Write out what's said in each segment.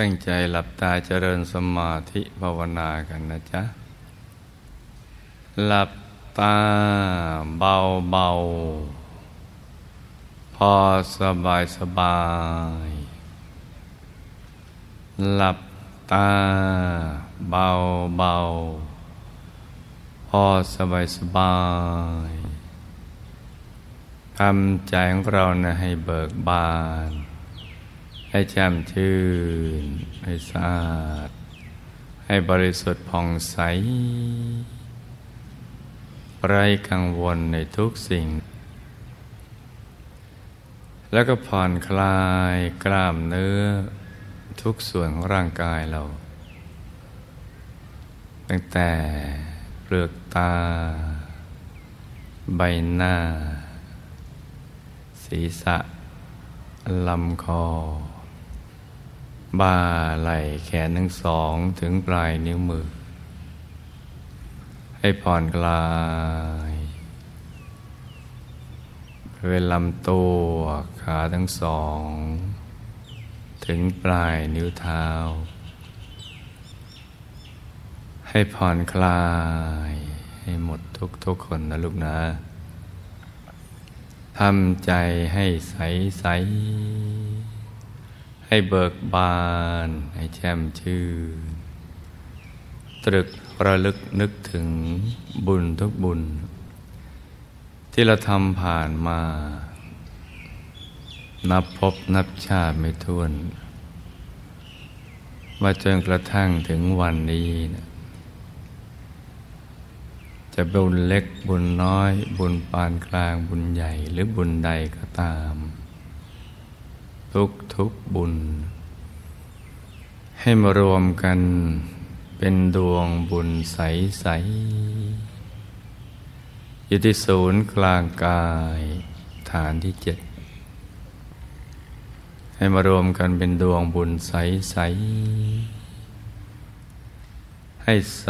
ตั้งใจหลับตาเจริญสมาธิภาวนากันนะจ๊ะ หลับตาเบาเบาพอสบายสบาย หลับตาเบาเบาพอสบายสบายทำใจของเรานะให้เบิกบาน ให้แจ่มชื่น ให้สะอาด ให้บริสุทธิ์ผ่องใส ไร้กังวลในทุกสิ่ง แล้วก็ผ่อนคลายกล้ามเนื้อทุกส่วนของร่างกายเรา ตั้งแต่เปลือกตา ใบหน้า ศีรษะลำคอ บ่าไหล่แขนทั้งสองถึงปลายนิ้วมือ ให้ผ่อนคลายบริเวณลำตัวขาทั้งสอง ถึงปลายนิ้วเท้า ให้ผ่อนคลาย ให้หมดทุกทุกคนนะลูกนะทำใจให้ใสใส ให้เบิกบาน ให้แช่มชื่น ตรึกระลึกนึกถึงบุญทุกบุญ ที่เราทำผ่านมา นับพบนับชาติไม่ท้วน มาจนกระทั่งถึงวันนี้นะจะบุญเล็กบุญน้อย บุญปานกลางบุญใหญ่หรือบุญใดก็ตาม ทุกทุกบุญ ให้มารวมกันเป็นดวงบุญใสใสอยู่ที่ศูนย์กลางกายฐานที่เจ็ดให้มารวมกันเป็นดวงบุญใสใสให้ใส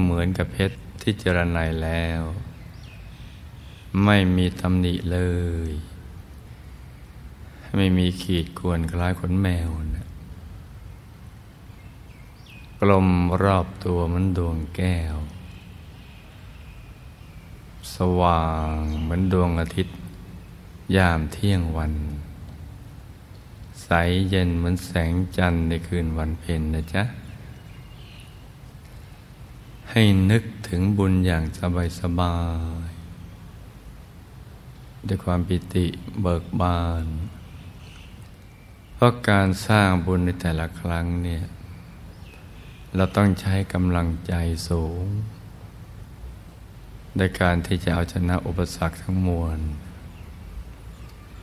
เหมือนกับเพชรที่เจรไนแล้ว ไม่มีตำหนิเลย ไม่มีขีดควรคล้ายขนแมวนะกลมรอบตัวมันดวงแก้ว สว่างเหมือนดวงอาทิตย์ ยามเที่ยงวัน ใสเย็นเหมือนแสงจันทร์ในคืนวันเพ็ญนะจ๊ะ ให้นึกถึงบุญอย่างสบายสบายด้วยความปิติเบิกบาน เพราะการสร้างบุญในแต่ละครั้งเนี่ย เราต้องใช้กำลังใจสูง ในการที่จะเอาชนะอุปสรรคทั้งมวล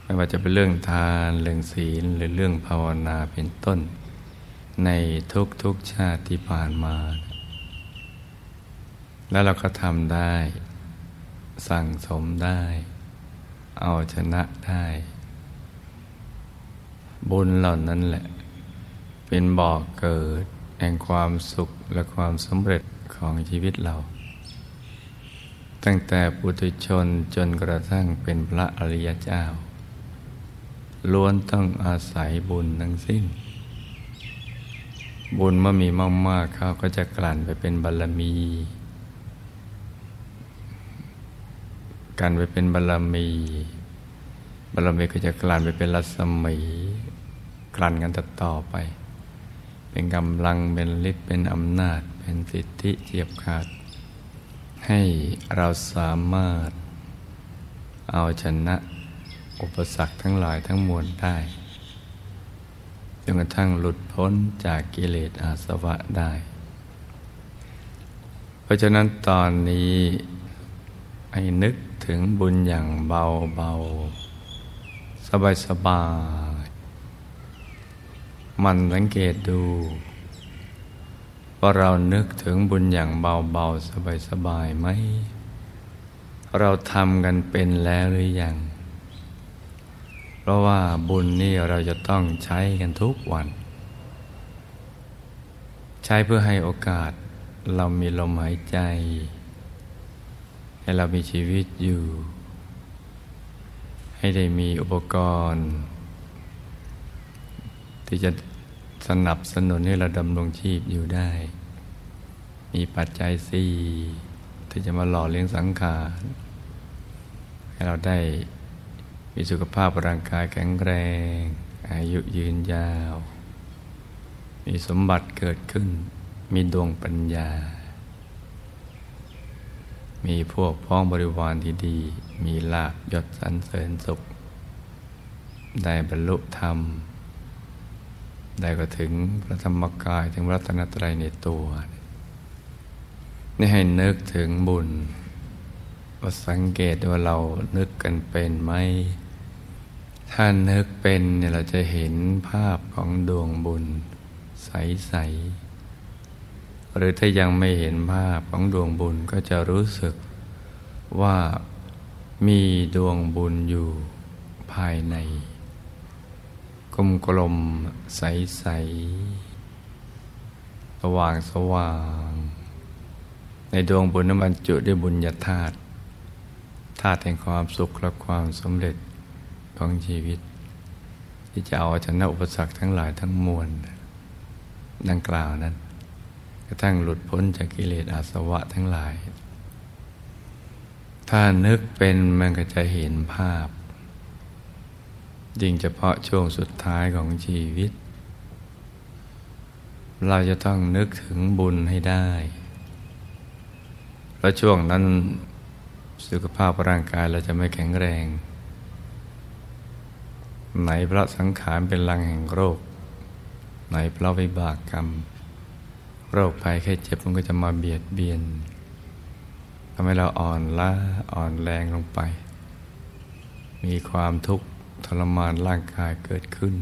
ไม่ว่าจะเป็นเรื่องทานเรื่องศีลหรือเรื่องภาวนาเป็นต้น ในทุกๆชาติที่ผ่านมา แล้วเราก็ทำได้ สั่งสมได้ เอาชนะได้ บุญเหล่านั้นแหละ เป็นบ่อกเกิด แห่งความสุขและความสำเร็จของชีวิตเรา ตั้งแต่ปุถุชนจนกระทั่งเป็นพระอริยเจ้า ล้วนต้องอาศัยบุญทั้งสิ้น บุญเมื่อมีมากๆเขาก็จะกลั่นไปเป็นบารรมีกันไปเป็นบารรมีบารมีก็จะกลั่นไปเป็นรัศมี กลั่นกันต่อต่อไป เป็นกำลังเป็นฤทธิ์เป็นอำนาจ เป็นสิทธิเจียบขาด ให้เราสามารถ เอาชนะอุปสรรคทั้งหลายทั้งมวลได้จนกระทั่งหลุดพ้นจากกิเลสอาสวะได้ เพราะฉะนั้นตอนนี้ให้นึกถึงบุญอย่างเบาเบาสบายสบาย มันสังเกตดู ว่าเรานึกถึงบุญอย่างเบาๆ สบายๆไหม เราทำกันเป็นแล้วหรือยัง เพราะว่าบุญนี่เราจะต้องใช้กันทุกวัน ใช้เพื่อให้โอกาสเรามีลมหายใจ ให้เรามีชีวิตอยู่ ให้ได้มีอุปกรณ์ ที่จะ สนับสนุนให้เราดำรงชีพอยู่ได้ มีปัจจัยสี่ที่จะมาหล่อเลี้ยงสังขารให้เราได้มีสุขภาพร่างกายแข็งแรง อายุยืนยาว มีสมบัติเกิดขึ้น มีดวงปัญญา มีพวกพ้องบริวารที่ดี มีลาบยศสรรเสริญสุข ได้บรรลุธรรม ได้ก็ถึงพระธรรมกายถึงรัตนตรัยในตัว นี่ให้นึกถึงบุญว่าสังเกตว่าเรานึกกันเป็นไหม ถ้านึกเป็นเนี่ยเราจะเห็นภาพของดวงบุญ ใส ๆ หรือถ้ายังไม่เห็นภาพของดวงบุญก็จะรู้สึกว่ามีดวงบุญอยู่ภายใน กลมกลมใสๆสว่างสว่าง ในดวงบุญนั้นบรรจุด้วยบุญญาธาตุธาตุแห่งความสุขและความสำเร็จของชีวิต ที่จะเอาชนะอุปสรรคทั้งหลายทั้งมวล ดังกล่าวนั้น กระทั่งหลุดพ้นจากกิเลสอาสวะทั้งหลาย ถ้านึกเป็นมันก็จะเห็นภาพ ยิ่งเฉพาะช่วงสุดท้ายของชีวิต เราจะต้องนึกถึงบุญให้ได้เพราะช่วงนั้นสุขภาพร่างกายเราจะไม่แข็งแรง ไหนเพราะสังขารเป็นลังแห่งโรค ไหนเพราะวิบากกรรม โรคภัยแค่เจ็บมันก็จะมาเบียดเบียนทำให้เราอ่อนล้าอ่อนแรงลงไป มีความทุกข์ ทรมานร่างกายเกิดขึ้น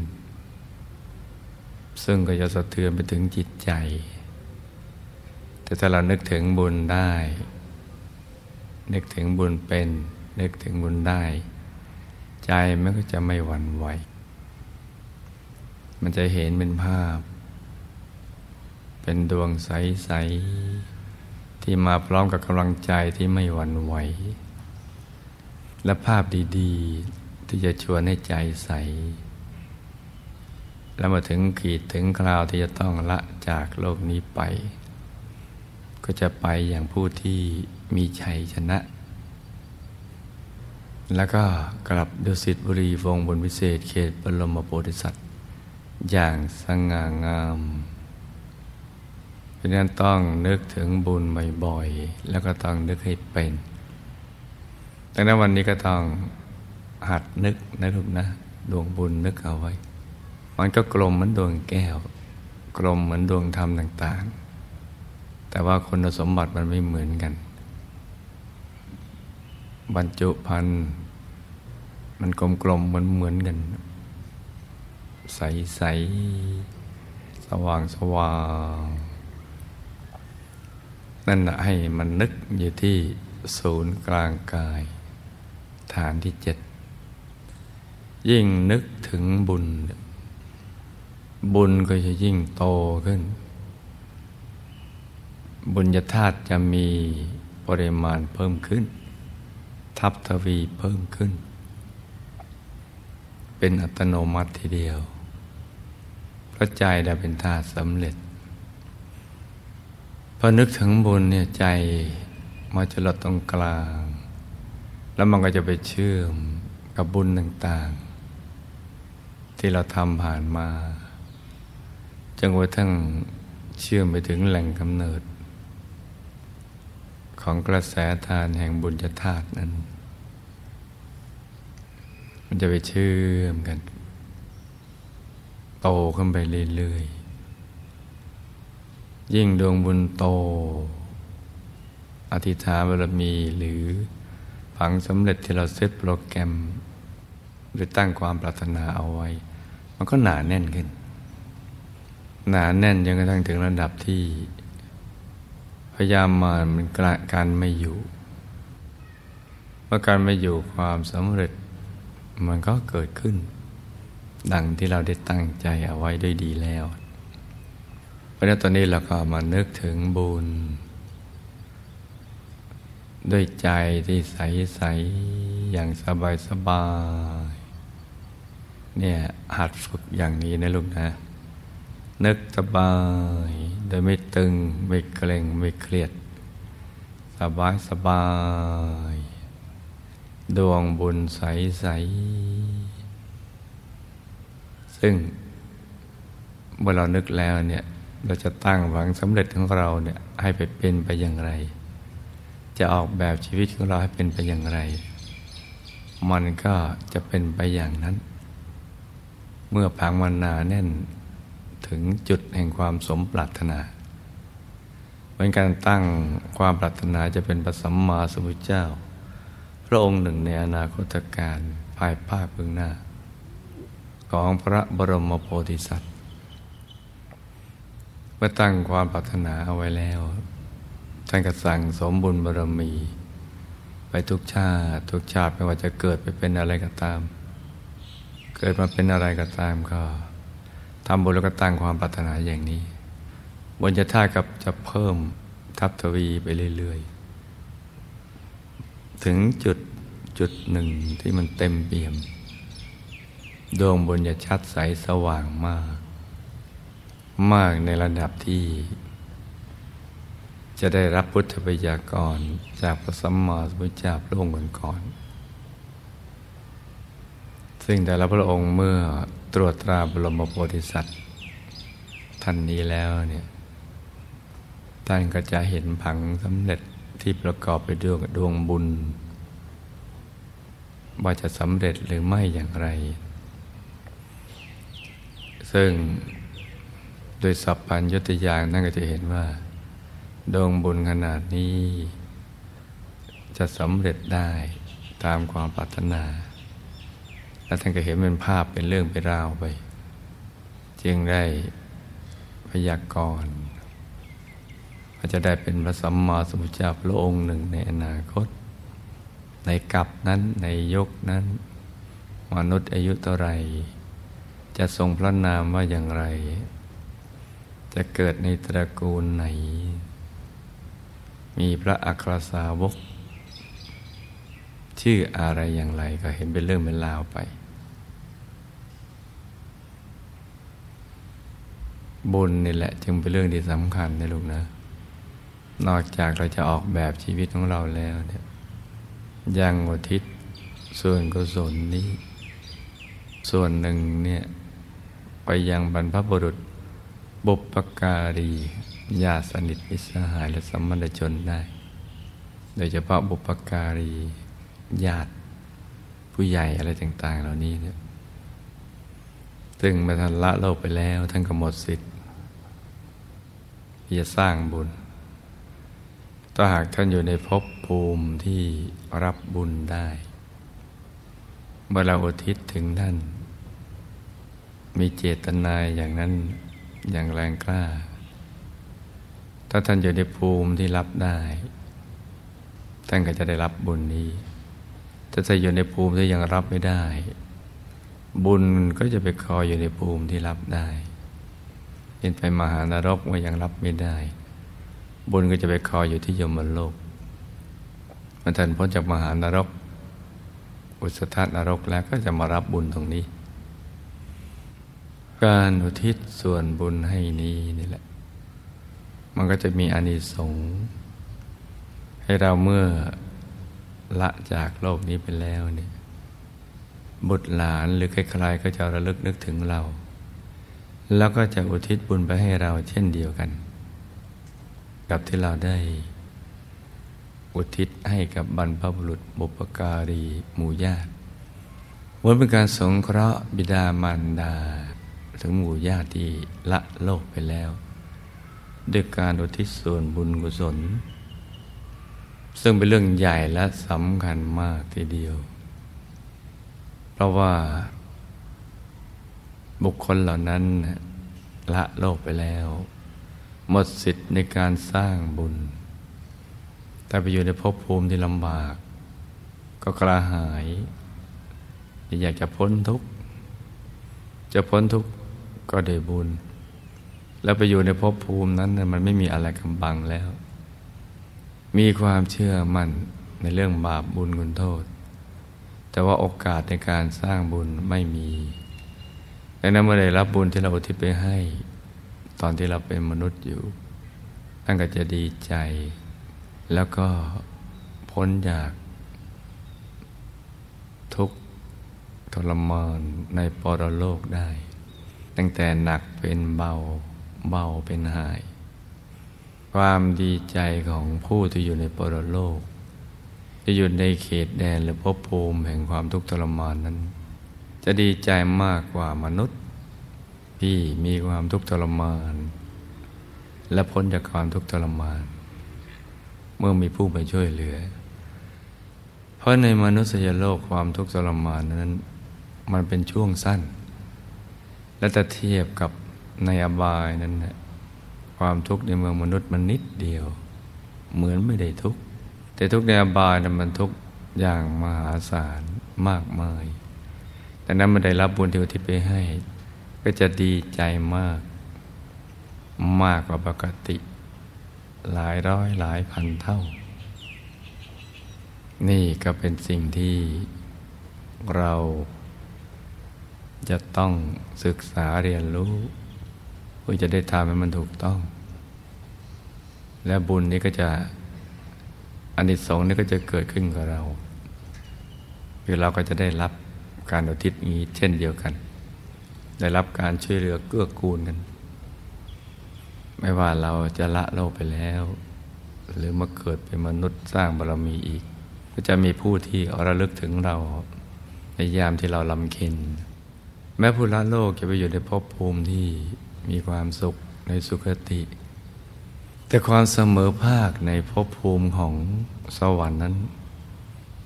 ซึ่งก็จะสะเทือนไปถึงจิตใจ แต่ถ้าเรานึกถึงบุญได้ นึกถึงบุญเป็น นึกถึงบุญได้ ใจมันก็จะไม่หวั่นไหว มันจะเห็นเป็นภาพ เป็นดวงใส ๆ ที่มาพร้อมกับกำลังใจที่ไม่หวั่นไหวและภาพดีๆ ที่จะชวนให้ใจใส แล้วมาถึงขีดถึงคราวที่จะต้องละจากโลกนี้ไป ก็จะไปอย่างผู้ที่มีชัยชนะ แล้วก็กลับดุสิตบุรีวงบนวิเศษเขตบรมโพธิสัตว์อย่างสง่างามเพราะนั้นต้องนึกถึงบุญบ่อยๆ แล้วก็ต้องนึกให้เป็นดังนั้นวันนี้ก็ต้อง หัดนึกนะลูกนะ ดวงบุญนึกเอาไว้ มันก็กลมเหมือนดวงแก้ว กลมเหมือนดวงธรรมต่าง ๆ แต่ว่าคุณสมบัติมันไม่เหมือนกัน บรรจุพันธ์มันกลมกลมเหมือนเหมือนกัน ใสใสสว่างสว่างนั่นแหะให้มันนึกอยู่ที่ศูนย์กลางกาย ฐานที่เจ็ด ยิ่งนึกถึงบุญ บุญก็จะยิ่งโตขึ้น บุญญาธาตุจะมีปริมาณเพิ่มขึ้น ทับทวีเพิ่มขึ้น เป็นอัตโนมัติทีเดียว พระใจได้เป็นธาตุสำเร็จพอนึกถึงบุญเนี่ยใจมาจะลดตรงกลาง แล้วมันก็จะไปเชื่อมกับบุญต่างๆ ที่เราทำผ่านมาจนกระทั่งเชื่อมไปถึงแหล่งกำเนิด ของกระแสทานแห่งบุญญาธาตุนั้น มันจะไปเชื่อมกัน โตขึ้นไปเรื่อยๆ ยิ่งดวงบุญโต อธิษฐานบารมีหรือฝังสำเร็จที่เราเซตโปรแกรม หรือตั้งความปรารถนาเอาไว้ มันก็หนาแน่นขึ้น หนาแน่นจนกระทั่งถึงระดับที่พยายามมามันการไม่อยู่เมื่อการไม่อยู่ความสำเร็จ มันก็เกิดขึ้น ดังที่เราได้ตั้งใจเอาไว้ด้วยดีแล้วเพราะนั้นตอนนี้เราก็มานึกถึงบุญ ด้วยใจที่ใส ๆ อย่างสบายสบาย เนี่ยหัดฝึกอย่างนี้นะลูกนะ นึกสบาย โดยไม่ตึง ไม่เกร็งไม่เครียด สบายสบาย ดวงบุญใสใส ซึ่งเมื่อเรานึกแล้วเนี่ยเราจะตั้งหวังสำเร็จของเราเนี่ยให้ไปเป็นไปอย่างไร จะออกแบบชีวิตของเราให้เป็นไปอย่างไร มันก็จะเป็นไปอย่างนั้น เมื่อพังมันนาแน่นถึงจุดแห่งความสมปรารถนาเป็นการตั้งความปรารถนาจะเป็นปสัมมาสัมพุทธเจ้า พระองค์หนึ่งในอนาคตการภายภาคเบื้องหน้า ของพระบรมโพธิสัตว์ เมื่อตั้งความปรารถนาเอาไว้แล้ว ท่านก็สั่งสมบุญบารมี ไปทุกชาติทุกชาติไม่ว่าจะเกิดไปเป็นอะไรก็ตาม เกิดมาเป็นอะไรก็ตามก็ทำบุญแล้วก็ตั้งความปรารถนาอย่างนี้บนจะท่ากับจะเพิ่มทับทวีไปเรื่อยๆ ถึงจุดจุดหนึ่งที่มันเต็มเปี่ยม ดวงบนจะชัดใสสว่างมาก มากในระดับที่ จะได้รับพุทธบัญญากร จากพระสัมมาสัมพุทธเจ้าพระองค์ก่อน ซึ่งแต่ละพระองค์เมื่อตรวจตราบรมโพธิสัตว์ท่านนี้แล้วเนี่ยท่านก็จะเห็นผังสำเร็จที่ประกอบไปด้วยดวงบุญ ว่าจะสำเร็จหรือไม่อย่างไร ซึ่งโดยสัพพัญญตยางนั่นก็จะเห็นว่า ดวงบุญขนาดนี้ จะสำเร็จได้ตามความปรารถนา แล้วท่านก็เห็นเป็นภาพเป็นเรื่องเป็นราวไป จึงได้พยากรณ์ว่าจะได้เป็นพระสัมมาสัมพุทธเจ้าพระองค์หนึ่งในอนาคต ในกับนั้นในยกนั้น มนุษย์อายุเท่าไร จะทรงพระนามว่าอย่างไร จะเกิดในตระกูลไหน มีพระอัครสาวก ชื่ออะไรอย่างไรก็เห็นเป็นเรื่องเป็นราวไป บุญนี่แหละ จึงเป็นเรื่องที่สำคัญนะลูกนะ นอกจากเราจะออกแบบชีวิตของเราแล้วเนี่ยยังอุทิศส่วนกุศลนี้ ส่วนหนึ่งเนี่ยไปยังบรรพบุรุษ บุปการีญาติสนิทมิสหายและสัมมาชนได้ โดยเฉพาะบุปการีญาติผู้ใหญ่อะไรต่าง ๆ เหล่านี้เนี่ย ซึ่งเมื่อท่านละโลกไปแล้วท่านก็หมดสิทธิ์ที่จะสร้างบุญ ถ้าหากท่านอยู่ในภพภูมิที่รับบุญได้ เมื่อเราอุทิศถึงท่าน มีเจตนาอย่างนั้นอย่างแรงกล้า ถ้าท่านอยู่ในภูมิที่รับได้ ท่านก็จะได้รับบุญนี้ ถ้าท่านอยู่ในภูมิที่ยังรับไม่ได้ บุญก็จะไปคอยอยู่ในภูมิที่รับได้ เป็นไปมหานรกว่ายังรับไม่ได้ บุญก็จะไปคอยอยู่ที่ยมโลกมันทันพ้นจากมหานรก อุสธานรกแล้วก็จะมารับบุญตรงนี้ การอุทิศส่วนบุญให้นี้นี่แหละ มันก็จะมีอานิสงส์ให้เราเมื่อละจากโลกนี้ไปแล้วเนี่ย บุตรหลานหรือใครๆก็จะระลึกนึกถึงเรา แล้วก็จะอุทิศบุญไปให้เราเช่นเดียวกัน กับที่เราได้ อุทิศให้กับบรรพบุรุษบุปการีหมู่ญาติวันเป็นการสงเคราะห์บิดามารดา ถึงหมู่ญาติที่ละโลกไปแล้ว ด้วยการอุทิศส่วนบุญกุศล ซึ่งเป็นเรื่องใหญ่และสำคัญมากทีเดียว ราะว่า บุคคลเหล่านั้นละโลกไปแล้ว หมดสิทธิ์ในการสร้างบุญ แต่ไปอยู่ในภพภูมิที่ลำบาก ก็กระหาย อยากจะพ้นทุกข์ จะพ้นทุกข์ก็ได้บุญ แล้วไปอยู่ในภพภูมินั้นมันไม่มีอะไรกำบังแล้ว มีความเชื่อมั่นในเรื่องบาปบุญคุณโทษ แต่ว่าโอกาสในการสร้างบุญไม่มีดังนั้นเมื่อได้รับบุญที่เราอุทิศไปให้ ตอนที่เราเป็นมนุษย์อยู่ ท่านก็จะดีใจ แล้วก็พ้นจาก ทุกทรมานในปรโลกได้ ตั้งแต่หนักเป็นเบาเบาเป็นหาย ความดีใจของผู้ที่อยู่ในปรโลก จะอยู่ในเขตแดนหรือภพภูมิแห่งความทุกข์ทรมานนั้น จะดีใจมากกว่ามนุษย์ ที่มีความทุกข์ทรมาน และพ้นจากความทุกข์ทรมาน เมื่อมีผู้ไปช่วยเหลือ เพราะในมนุษยโลกความทุกข์ทรมานนั้น มันเป็นช่วงสั้น และจะเทียบกับในอบายนั้นนะความทุกข์ในเมืองมนุษย์มันนิดเดียว เหมือนไม่ได้ทุกข์ แต่ทุกข์ในอบายนั้นมันทุกอย่างมหาศาลมากมายแต่นั้นมันได้รับบุญที่อุทิศไปให้ ก็จะดีใจมาก มากกว่าปกติ หลายร้อยหลายพันเท่า นี่ก็เป็นสิ่งที่เราจะต้องศึกษาเรียนรู้เพื่อจะได้ทำให้มันถูกต้อง และบุญนี้ก็จะ อันิสงส์นี้ก็จะเกิดขึ้นกับเราคือเราก็จะได้รับการอุทิศนี้เช่นเดียวกัน ได้รับการช่วยเหลือเกื้อกูลกัน ไม่ว่าเราจะละโลกไปแล้ว หรือมาเกิดเป็นมนุษย์สร้างบารมีอีก ก็จะมีผู้ที่ระลึกถึงเรา ในยามที่เราลำเค็นแม้ผู้ละโลกจะไปอยู่ในภพภูมิที่มีความสุขในสุคติ แต่ความเสมอภาคในภพภูมิของสวรรค์นั้น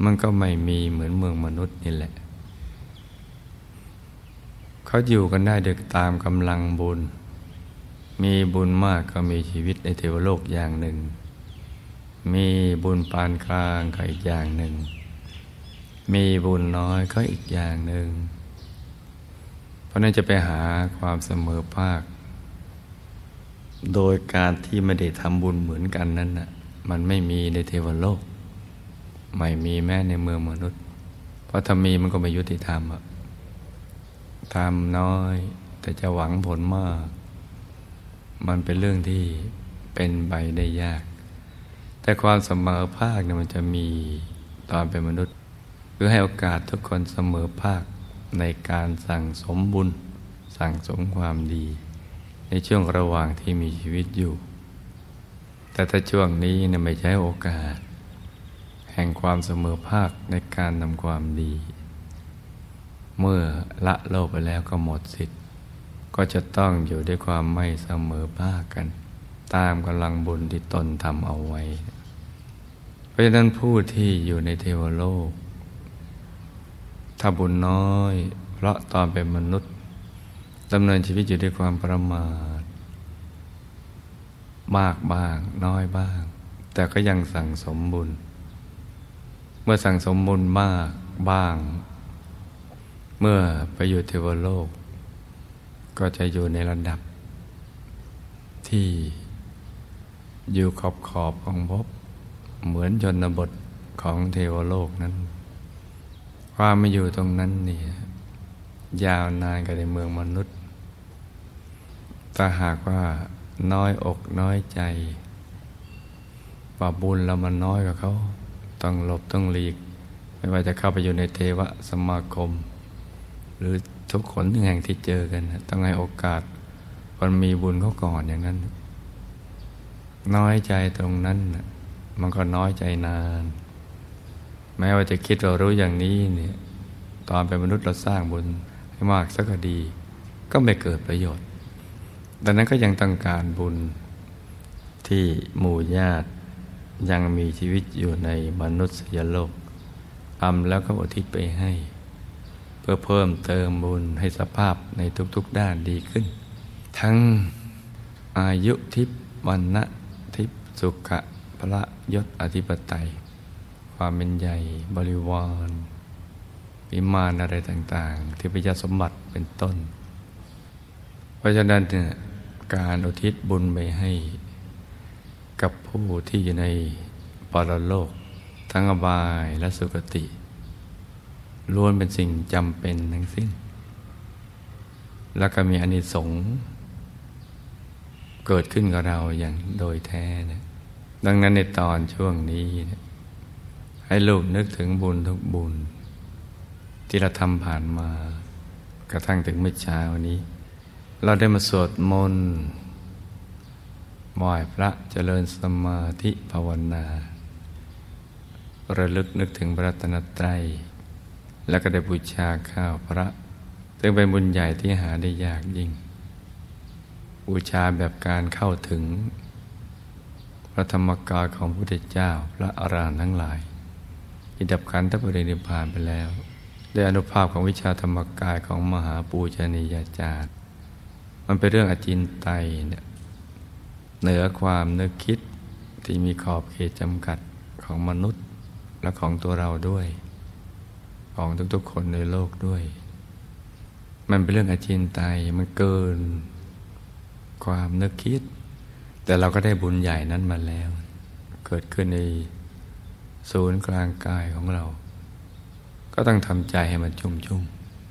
มันก็ไม่มีเหมือนเมืองมนุษย์นี่แหละ เขาอยู่กันได้เด็กตามกำลังบุญ มีบุญมากก็มีชีวิตในเทวโลกอย่างหนึ่ง มีบุญปานกลางก็อีกอย่างหนึ่ง มีบุญน้อยก็อีกอย่างหนึ่ง เพราะนั้นจะไปหาความเสมอภาค โดยการที่ไม่ได้ทำบุญเหมือนกันนั้นน่ะมันไม่มีในเทวโลก ไม่มีแม้ในเมืองมนุษย์ เพราะถ้ามีมันก็ไม่ยุติธรรมอะทำน้อย แต่จะหวังผลมาก มันเป็นเรื่องที่เป็นไปได้ยาก แต่ความเสมอภาคเนี่ยมันจะมีตอนเป็นมนุษย์คือให้โอกาสทุกคนเสมอภาคในการสั่งสมบุญ สั่งสมความดี ในช่วงระหว่างที่มีชีวิตอยู่ แต่ถ้าช่วงนี้นี่ยไม่ใช้โอกาส แห่งความเสมอภาคในการทำความดี เมื่อละโลกไปแล้วก็หมดสิทธิ์ ก็จะต้องอยู่ด้วยความไม่เสมอภาคกัน ตามกำลังบุญที่ตนทำเอาไว้ เพราะฉะนั้นผู้ที่อยู่ในเทวโลก ถ้าบุญน้อย เพราะตอนเป็นมนุษย์ ดำเนินชีวิตอยู่ด้วยความประมาท มากบ้าง น้อยบ้าง แต่ก็ยังสั่งสมบุญ เมื่อสั่งสมบุญมากบ้าง เมื่อไปอยู่เทวโลก ก็จะอยู่ในระดับ ที่อยู่ขอบขอบของภพเหมือนชนบทของเทวโลกนั้น ความมาอยู่ตรงนั้นเนี่ยยาวนานกับในเมืองมนุษย์ ถ้าหากว่าน้อยอกน้อยใจบาบุญเรามันน้อยกว่าเขา ต้องหลบต้องหลีก ไม่ว่าจะเข้าไปอยู่ในเทวสมาคม หรือทุกคนทุกแห่งที่เจอกัน ต้องให้โอกาสคนมีบุญเขาก่อนอย่างนั้น น้อยใจตรงนั้น มันก็น้อยใจนาน แม้ว่าจะคิดเรารู้อย่างนี้เนี่ยตอนเป็นมนุษย์เราสร้างบุญให้มากสักดี ก็ไม่เกิดประโยชน์ ดังนั้นก็ยังต้องการบุญที่หมู่ญาติยังมีชีวิตอยู่ในมนุษยโลกทำแล้วก็อุทิศไปให้ เพื่อเพิ่มเติมบุญให้สภาพในทุกๆด้านดีขึ้น ทั้งอายุทิพวันนะทิพสุขะพระยศอธิปไตย ความเป็นใหญ่บริวารวิมานอะไรต่างๆ ที่พระยาสมบัติเป็นต้น เพราะฉะนั้นเนี่ย การอุทิศบุญไปให้กับผู้ที่อยู่ในปรโลก ทั้งอบายและสุคติล้วนเป็นสิ่งจำเป็นทั้งสิ้น แล้วก็มีอนิสงส์เกิดขึ้นกับเราอย่างโดยแท้นะดังนั้นในตอนช่วงนี้นะให้ลูกนึกถึงบุญทุกบุญ ที่เราทำผ่านมากระทั่งถึงเมื่อเช้านี้ เราได้มาสวดมนต์ไหว้พระเจริญสมาธิภาวนา ระลึกนึกถึงพระตนตรัย แล้วก็ได้บูชาข้าวพระซึ่งเป็นบุญใหญ่ที่หาได้ยากยิ่ง บูชาแบบการเข้าถึง พระธรรมกายของพระพุทธเจ้าพระอรหันต์ทั้งหลายที่ดับขันธปรินิพพานไปแล้วได้อนุภาพของวิชาธรรมกายของมหาปูชนียาจารย์ มันเป็นเรื่องอจินไตยเนี่ยเหนือความนึกคิดที่มีขอบเขตจำกัดของมนุษย์และของตัวเราด้วย ของทุกๆคนในโลกด้วย มันเป็นเรื่องอจินไตยมันเกิน ความนึกคิด แต่เราก็ได้บุญใหญ่นั้นมาแล้ว เกิดขึ้นในศูนย์กลางกายของเรา ก็ต้องทำใจให้มันชุ่ม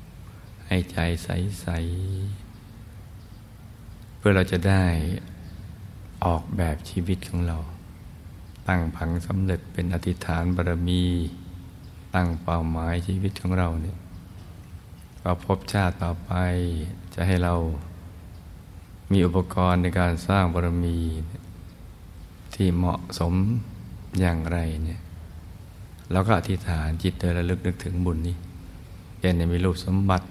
ๆให้ใจใสๆเพื่อเราจะได้ออกแบบชีวิตของเรา ตั้งผังสำเร็จเป็นอธิษฐานบารมี ตั้งเป้าหมายชีวิตของเราเนี่ยก็พบชาติต่อไปจะให้เรามีอุปกรณ์ในการสร้างบารมี ที่เหมาะสมอย่างไรเนี่ยแล้วก็อธิษฐานจิตโดยระลึกนึกถึงบุญนี้เช่นมีรูปสมบัติ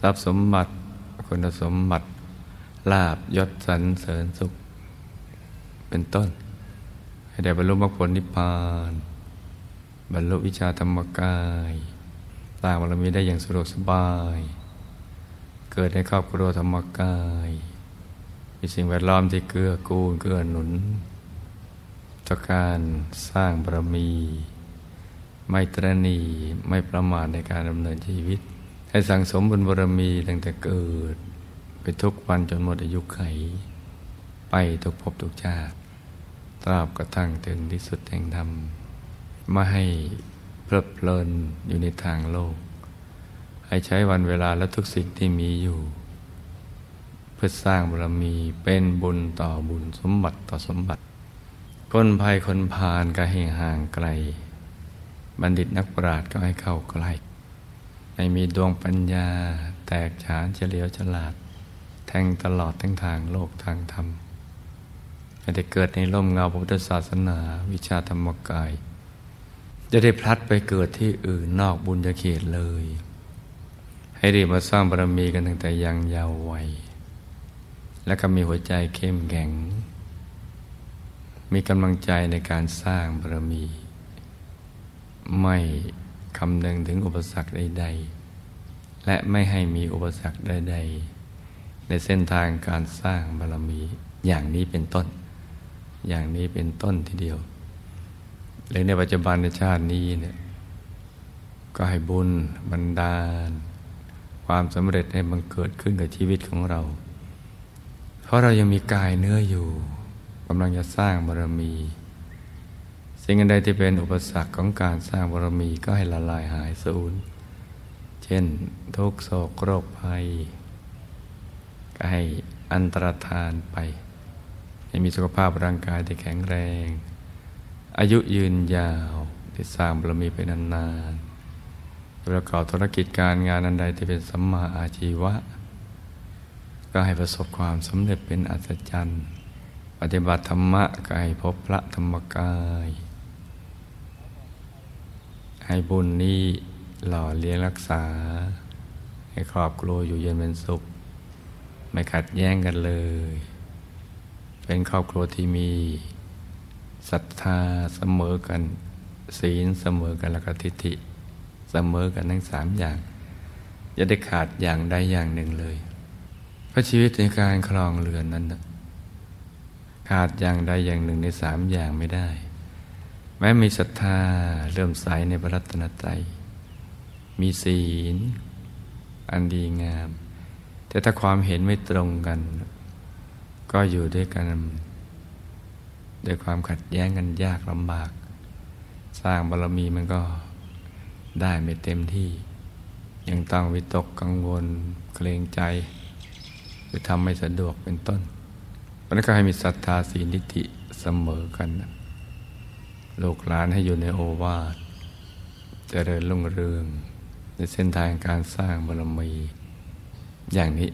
ทรัพย์สมบัติคุณสมบัติ ลาบยศสรรเสริญสุข เป็นต้น ให้ได้บรรลุมรรคผลนิพพาน บรรลุวิชาธรรมกายสร้างบารมีได้อย่างสะดวกสบาย เกิดในครอบครัวธรรมกาย มีสิ่งแวดล้อมที่เกื้อกูลเกื้อหนุนต่อการสร้างบารมี ไม่ตรณีไม่ประมาทในการดำเนินชีวิต ให้สั่งสมบุญบารมีตั้งแต่เกิด ไปทุกวันจนหมดอายุไข ไปทุกภพทุกชาติตราบกระทั่งถึงที่สุดแห่งธรรมไม่ให้เพลิดเพลินอยู่ในทางโลก ให้ใช้วันเวลาและทุกสิ่งที่มีอยู่ เพื่อสร้างบารมีเป็นบุญต่อบุญสมบัติต่อสมบัติ คนภัยคนพาลก็ให้ห่างไกล บัณฑิตนักปราชญ์ก็ให้เข้าใกล้ให้มีดวงปัญญาแตกฉานเฉลียวฉลาด แทงตลอดทั้งทางโลกทางธรรมให้ได้เกิดในร่มเงาพุทธศาสนาวิชาธรรมกาย จะได้พลัดไปเกิดที่อื่นนอกบุญญาเขตเลย ให้รีบมาสร้างบารมีกันตั้งแต่ยังยาววัย และก็มีหัวใจเข้มแข็ง มีกำลังใจในการสร้างบารมี ไม่คำนึงถึงอุปสรรคใดๆและไม่ให้มีอุปสรรคใดๆ ในเส้นทางการสร้างบารมีอย่างนี้เป็นต้น อย่างนี้เป็นต้นทีเดียวหรือในปัจจุบันในชาตินี้เนี่ยก็ให้บุญบันดาล ความสำเร็จให้มันเกิดขึ้นกับชีวิตของเรา เพราะเรายังมีกายเนื้ออยู่กำลังจะสร้างบารมี สิ่งใดที่เป็นอุปสรรคของการสร้างบารมีก็ให้ละลายหายสูญเช่นทุกโศกโรคภัย ให้อันตรธานไป ให้มีสุขภาพร่างกายที่แข็งแรง อายุยืนยาวที่สร้างบารมีไปนานๆประกอบธุรกิจการงานอันใดที่เป็นสัมมาอาชีวะ ก็ให้ประสบความสำเร็จเป็นอัศจรรย์ ปฏิบัติธรรมะก็ให้พบพระธรรมกาย ให้บุญนี้หล่อเลี้ยงรักษา ให้ครอบครัวอยู่เย็นเป็นสุข ไม่ขัดแย้งกันเลย เป็นครอบครัวที่มีศรัทธาเสมอกัน ศีลเสมอกันแล้วก็ทิฏฐิเสมอกันทั้งสามอย่างจะได้ขาดอย่างใดอย่างหนึ่งเลย เพราะชีวิตในการคลองเรือนนั้น ขาดอย่างใดอย่างหนึ่งในสามอย่างไม่ได้ แม้มีศรัทธาเริ่มใสในพระรัตนตรัยมีศีล อันดีงาม แต่ถ้าความเห็นไม่ตรงกัน ก็อยู่ด้วยกันด้วยความขัดแย้งกันยากลำบาก สร้างบารมีมันก็ได้ไม่เต็มที่ ยังต้องวิตกกังวลเกรงใจ หรือทำไม่สะดวกเป็นต้นมันก็ให้มีศรัทธาสีนิติเสมอกันลูกหลานให้อยู่ในโอวาทเจริญรุ่งเรือง ในเส้นทางการสร้างบารมี อย่างนี้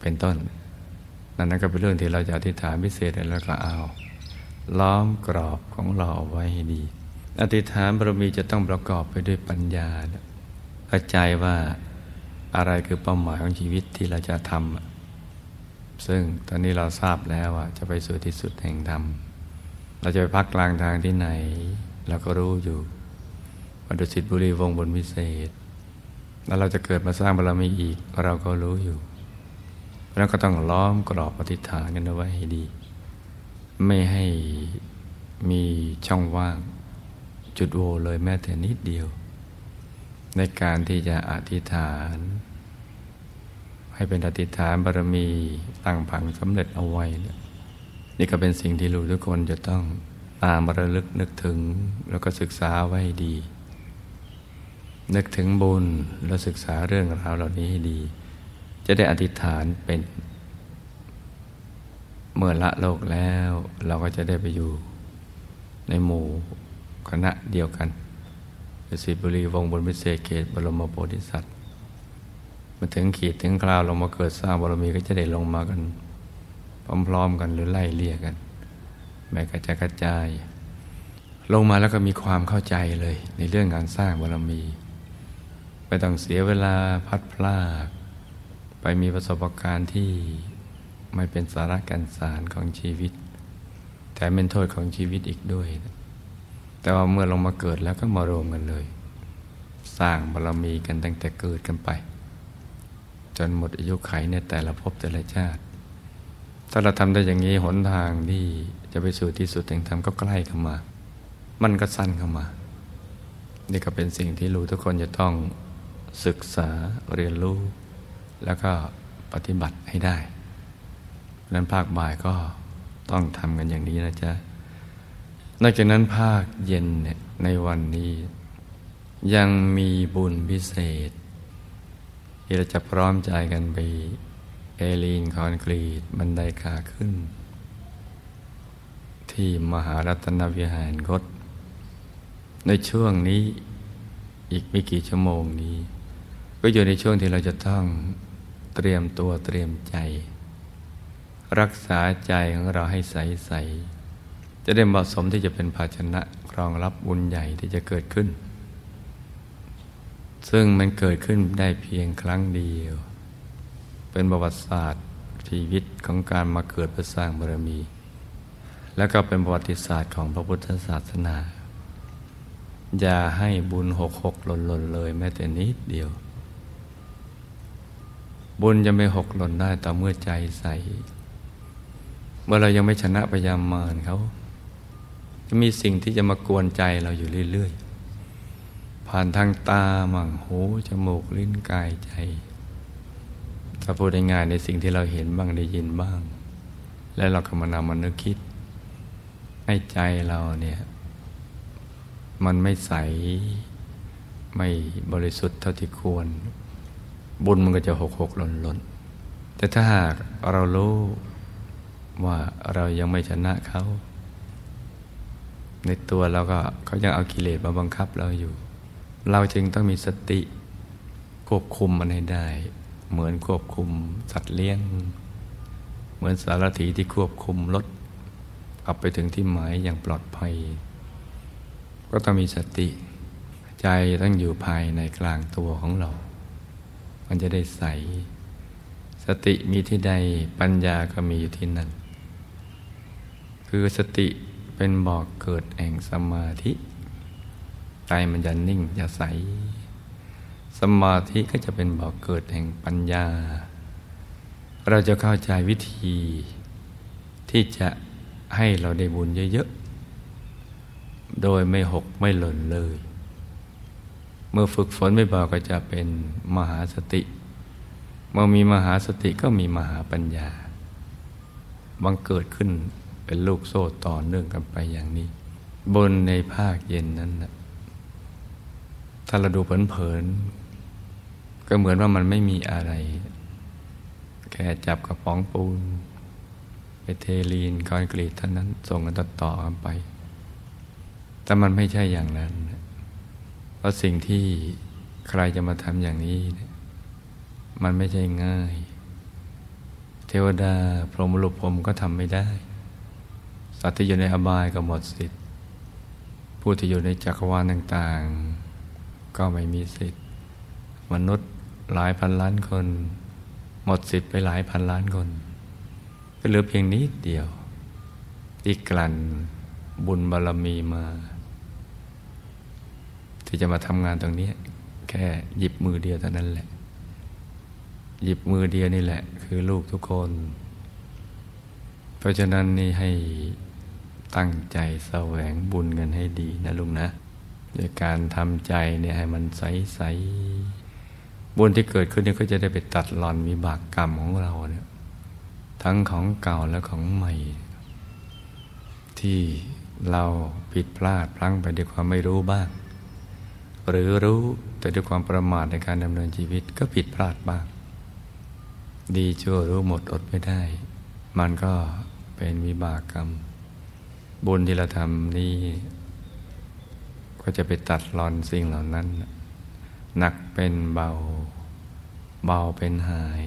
เป็นต้น นั่นก็เป็นเรื่องที่เราจะอธิษฐานพิเศษแล้วก็เอา ล้อมกรอบของเราเอาไว้ให้ดี อธิษฐานบารมีจะต้องประกอบไปด้วยปัญญาเข้าใจว่าอะไรคือเป้าหมายของชีวิตที่เราจะทำซึ่งตอนนี้เราทราบแล้วว่าจะไปสู่ที่สุดแห่งธรรม เราจะไปพักกลางทางที่ไหน เราก็รู้อยู่วัดุสิตบุรีวงบนวิเศษ แล้วเราจะเกิดมาสร้างบารมีอีกเราก็รู้อยู่ แล้วก็ต้องล้อมกรอบปฏิฐานกันเอาไว้ให้ดี ไม่ให้มีช่องว่าง จุดโวเลยแม้แต่นิดเดียว ในการที่จะอธิษฐาน ให้เป็นอธิษฐานบารมีตั้งผังสำเร็จเอาไว้นี่ยนี่ก็เป็นสิ่งที่รู้ทุกคนจะต้องตามระลึกนึกถึง แล้วก็ศึกษาไว้ดี นึกถึงบุญแล้วศึกษาเรื่องราวเหล่านี้ให้ดี จะได้อธิษฐานเป็น เมื่อละโลกแล้วเราก็จะได้ไปอยู่ ในหมู่คณะเดียวกันสิบุรีวงบนพิเศษเขตบรมโพธิสัตว์มาถึงขีดถึงคราวลงมาเกิดสร้างบารมีก็จะได้ลงมากัน พร้อมๆกันหรือไล่เลี่ยกัน แม้กระจกระจาย ลงมาแล้วก็มีความเข้าใจเลยในเรื่องงานสร้างบารมี ไม่ต้องเสียเวลาพัดพลากไปมีประสบการณ์ที่ไม่เป็นสาระกันสารของชีวิต แต่เป็นโทษของชีวิตอีกด้วย แต่ว่าเมื่อลงมาเกิดแล้วก็มารวมกันเลย สร้างบารมีกันตั้งแต่เกิดกันไป จนหมดอายุไขในแต่ละภพแต่ละชาติ ถ้าเราทำได้อย่างนี้หนทางที่จะไปสู่ที่สุดแห่งธรรมก็ใกล้เข้ามา มันก็สั้นเข้ามา นี่ก็เป็นสิ่งที่รู้ทุกคนจะต้อง ศึกษาเรียนรู้ แล้วก็ปฏิบัติให้ได้นั้นภาคบ่ายก็ต้องทำกันอย่างนี้นะจ๊ะนอกจากนั้นภาคเย็นเนี่ยในวันนี้ ยังมีบุญพิเศษ ที่เราจะพร้อมใจกันไปเอลีนคอนกรีตบันไดขาขึ้น ที่มหารัตนวิหารคตในช่วงนี้อีกไม่กี่ชั่วโมงนี้ ก็อยู่ในช่วงที่เราจะต้องเตรียมตัวเตรียมใจ รักษาใจของเราให้ใสๆจะได้เหมาะสมที่จะเป็นภาชนะรองรับบุญใหญ่ที่จะเกิดขึ้น ซึ่งมันเกิดขึ้นได้เพียงครั้งเดียว เป็นประวัติศาสตร์ชีวิตของการมาเกิดเพื่อสร้างบารมี และก็เป็นประวัติศาสตร์ของพระพุทธศาสนา อย่าให้บุญหกหกหล่นหล่นเลยแม้แต่นิดเดียว บุญจะไม่หกหล่นได้ต่อเมื่อใจใส เมื่อเรายังไม่ชนะพยามารเขาจะมีสิ่งที่จะมากวนใจเราอยู่เรื่อยๆ ผ่านทางตามั่งหูจมูกลิ้นกายใจ ถ้าพูดง่ายในสิ่งที่เราเห็นบ้างได้ยินบ้าง และเราก็มานำมันนึกคิด ให้ใจเราเนี่ย มันไม่ใส ไม่บริสุทธิ์เท่าที่ควร บุญมันก็จะหกหกหล่นหล่นแต่ถ้าหากเรารู้ว่าเรายังไม่ชนะเขา ในตัวเราก็เขายังเอากิเลสมาบังคับเราอยู่ เราจึงต้องมีสติควบคุมมันให้ได้ เหมือนควบคุมสัตว์เลี้ยง เหมือนสารถีที่ควบคุมรถกลับไปถึงที่หมายอย่างปลอดภัย ก็ต้องมีสติ ใจต้องอยู่ภายในกลางตัวของเรา มันจะได้ใส สติมีที่ใดปัญญาก็มีอยู่ที่นั่น คือสติเป็นบ่อกเกิดแห่งสมาธิ ใจมันจะนิ่งจะใส สมาธิก็จะเป็นบ่อกเกิดแห่งปัญญา เราจะเข้าใจวิธีที่จะให้เราได้บุญเยอะๆ โดยไม่หกไม่หล่นเลย เมื่อฝึกฝนไม่บอกก็จะเป็นมหาสติ เมื่อมีมหาสติก็มีมหาปัญญา บังเกิดขึ้นเป็นลูกโซ่ต่อเนื่องกันไปอย่างนี้ บนในภาคเย็นนั้นนะถ้าเราดูเผินๆก็เหมือนว่ามันไม่มีอะไร แค่จับกระป๋องปูน ไปเทลีนคอนกรีตเท่านั้นส่งกันต่อต่อกันไป แต่มันไม่ใช่อย่างนั้น เพราะสิ่งที่ใครจะมาทำอย่างนี้ มันไม่ใช่ง่าย เทวดาพรหมลุพรมก็ทำไม่ได้ สัตว์ที่อยู่ในอบายก็หมดสิทธิ์ ผู้ที่อยู่ในจักรวาลต่างๆ ก็ไม่มีสิทธิ์ มนุษย์หลายพันล้านคน หมดสิทธิ์ไปหลายพันล้านคน ก็เหลือเพียงนิดเดียวที่กลั่นบุญบารรมีมา ที่จะมาทำงานตรงนี้ แค่หยิบมือเดียวเท่านั้นแหละ หยิบมือเดียวนี่แหละ คือลูกทุกคน เพราะฉะนั้นนี่ให้ตั้งใจแสวงบุญกันให้ดีนะลุงนะโดยการทำใจเนี่ยให้มันใสๆบุญที่เกิดขึ้นนี่ก็จะได้ไปตัดหลอนมีบากกรรมของเราเนี่ยทั้งของเก่าและของใหม่ ที่เราผิดพลาดพลั้งไปด้วยความไม่รู้บ้าง หรือรู้แต่ด้วยความประมาทในการดำเนินชีวิตก็ผิดพลาดบ้าง ดีชั่วรู้หมดอดไม่ได้ มันก็เป็นวิบากกรรม บุญที่เราทำนี้ก็จะไปตัดรอนสิ่งเหล่านั้น หนักเป็นเบา เบาเป็นหาย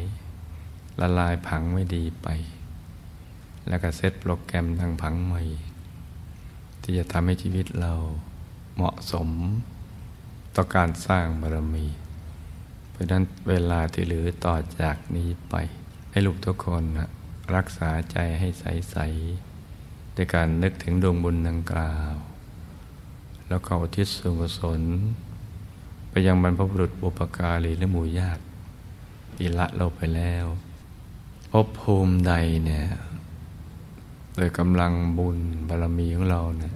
ละลายผังไม่ดีไป แล้วก็เซตโปรแกรมทางผังใหม่ ที่จะทำให้ชีวิตเราเหมาะสม ต่อการสร้างบารมี เพราะนั้นเวลาที่เหลือต่อจากนี้ไป ให้ลูกทุกคนรักษาใจให้ใสๆด้วยการนึกถึงดวงบุญดังกล่าว แล้วก็อุทิศส่วนกุศลไปยังบรรพบุรุษบุปการีและหมู่ญาติที่ละเราไปแล้วภพภูมิใดเนี่ยโดยกำลังบุญบารรมีของเราเนี่ย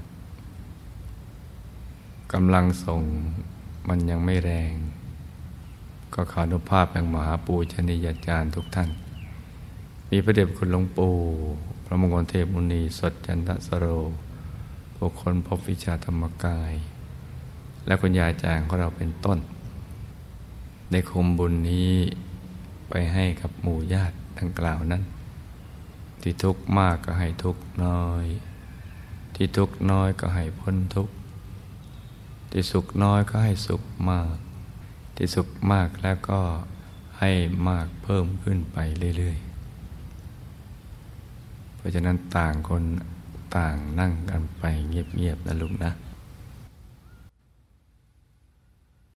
กำลังส่ง มันยังไม่แรง ก็ขออนุภาพแห่งมหาปูชนียาจารย์ทุกท่าน มีพระเดชคุณหลวงปู่พระมงคลเทพมุนีสดจันทสโรบุคคลพบวิชาธรรมกาย และคุณยายจางของเราเป็นต้นในคุมบุญนี้ไปให้กับหมู่ญาติดังกล่าวนั้น ที่ทุกข์มากก็ให้ทุกข์น้อย ที่ทุกข์น้อยก็ให้พ้นทุกข์ ที่สุขน้อยก็ให้สุขมาก ที่สุขมากแล้วก็ให้มากเพิ่มขึ้นไปเรื่อยๆ เพราะฉะนั้นต่างคนต่างนั่งกันไปเงียบๆนะลูกนะ